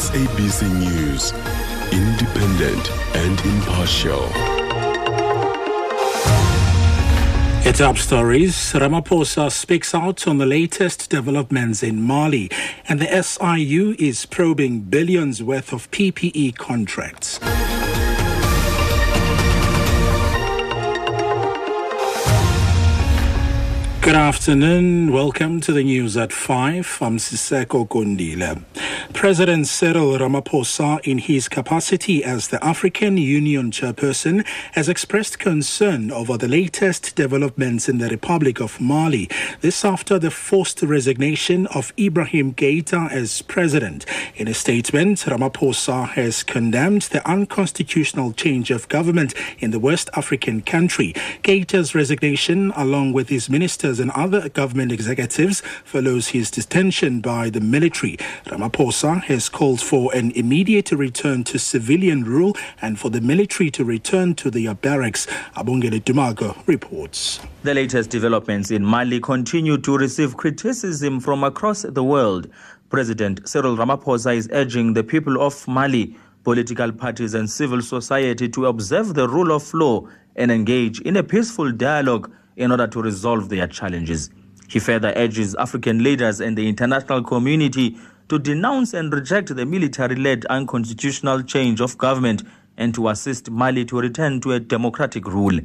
SABC News, independent and impartial. At top stories, Ramaphosa speaks out on the latest developments in Mali, and the SIU is probing billions worth of PPE contracts. Good afternoon. Welcome to the news at 5. I'm Siseko Kundile. President Cyril Ramaphosa, in his capacity as the African Union chairperson, has expressed concern over the latest developments in the Republic of Mali. This after the forced resignation of Ibrahim Keita as president. In a statement, Ramaphosa has condemned the unconstitutional change of government in the West African country. Keita's resignation, along with his ministers and other government executives, follows his detention by the military. Ramaphosa has called for an immediate return to civilian rule and for the military to return to their barracks. Abongele Dumago reports. The latest developments in Mali continue to receive criticism from across the world. President Cyril Ramaphosa is urging the people of Mali, political parties, and civil society to observe the rule of law and engage in a peaceful dialogue in order to resolve their challenges. He further urges African leaders and the international community to denounce and reject the military led unconstitutional change of government and to assist Mali to return to a democratic rule.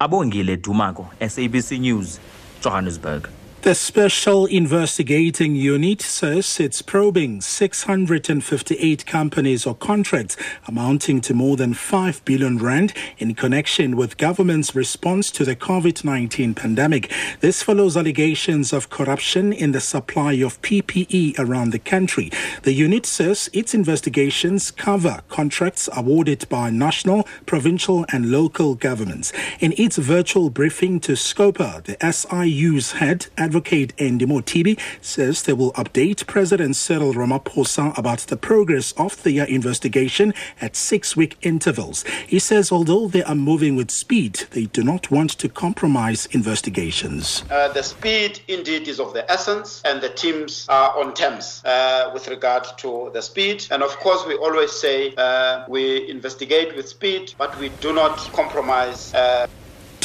Abongile Dumago, SABC News, Johannesburg. The Special Investigating Unit says it's probing 658 companies or contracts amounting to more than 5 billion rand in connection with government's response to the COVID-19 pandemic. This follows allegations of corruption in the supply of PPE around the country. The unit says its investigations cover contracts awarded by national, provincial and local governments. In its virtual briefing to Scopa, the SIU's head Advocate Andy Mothibi says they will update President Cyril Ramaphosa about the progress of their investigation at six week intervals. He says although they are moving with speed, they do not want to compromise investigations. Uh, the speed indeed is of the essence, and the teams are on terms uh, with regard to the speed. And of course, we always say uh, we investigate with speed, but we do not compromise.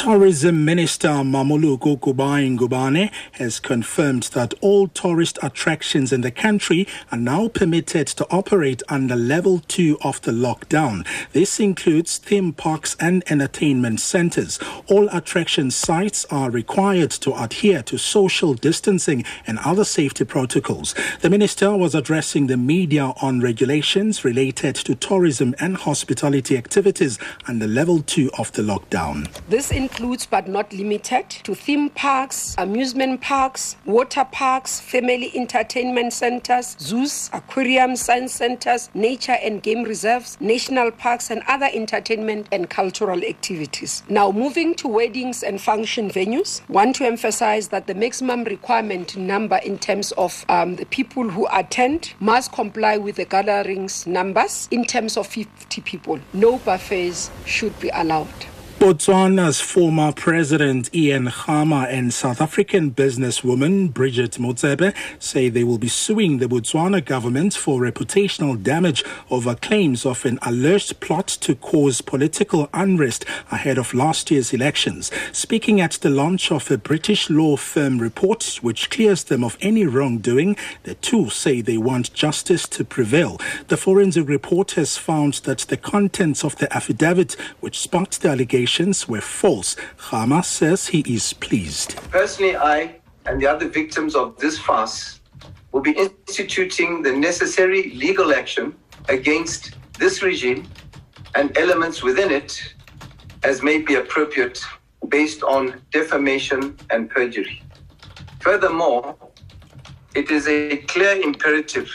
Tourism Minister Kubayi Ngubane has confirmed that all tourist attractions in the country are now permitted to operate under level 2 of the lockdown. This includes theme parks and entertainment centers. All attraction sites are required to adhere to social distancing and other safety protocols. The minister was addressing the media on regulations related to tourism and hospitality activities under level 2 of the lockdown. This includes but not limited to theme parks, amusement parks, water parks, family entertainment centers, zoos, aquariums, science centers, nature and game reserves, national parks, and other entertainment and cultural activities. Now, moving to weddings and function venues, want to emphasize that the maximum requirement number in terms of um, the people who attend must comply with the gatherings numbers in terms of 50 people. No buffets should be allowed. Botswana's former president Ian Khama and South African businesswoman Bridget Motsepe say they will be suing the Botswana government for reputational damage over claims of an alleged plot to cause political unrest ahead of last year's elections. Speaking at the launch of a British law firm report which clears them of any wrongdoing, the two say they want justice to prevail. The forensic report has found that the contents of the affidavit which sparked the allegation were false. Khama says he is pleased. Personally, I and the other victims of this farce will be instituting the necessary legal action against this regime and elements within it as may be appropriate based on defamation and perjury. Furthermore, it is a clear imperative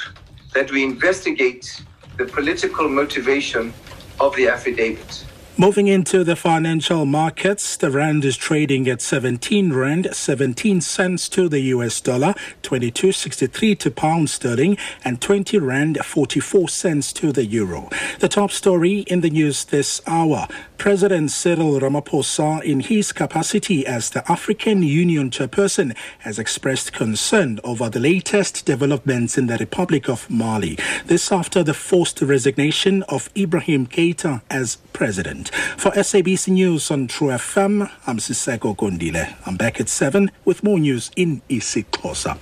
that we investigate the political motivation of the affidavit. Moving into the financial markets, the rand is trading at 17 rand 17 cents to the US dollar, 22.63 to pound sterling, and 20 rand 44 cents to the euro. The top story in the news this hour. President Cyril Ramaphosa, in his capacity as the African Union chairperson, has expressed concern over the latest developments in the Republic of Mali. This after the forced resignation of Ibrahim Keita as president. For SABC News on True FM, I'm Siseko Gondile. I'm back at 7 with more news in isiXhosa.